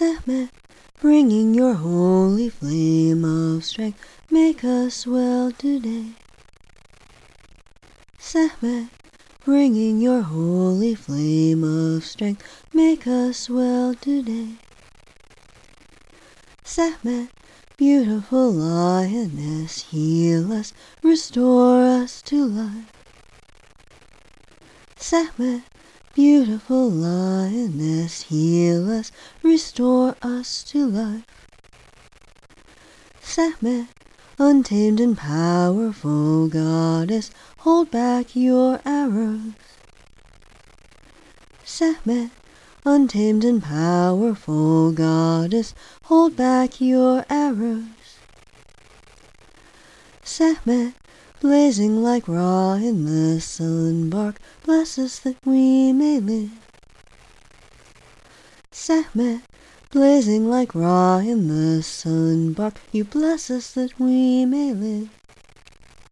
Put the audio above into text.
Sekhmet, bringing your holy flame of strength, make us well today. Sekhmet, bringing your holy flame of strength, make us well today. Sekhmet, beautiful lioness, heal us, restore us to life. Sekhmet, beautiful lioness, heal us, restore us to life. Sekhmet, untamed and powerful goddess, hold back your arrows. Sekhmet, untamed and powerful goddess, hold back your arrows. Sekhmet, blazing like Ra in the sun bark, bless us that we may live. Sekhmet, blazing like Ra in the sun bark, you bless us that we may live.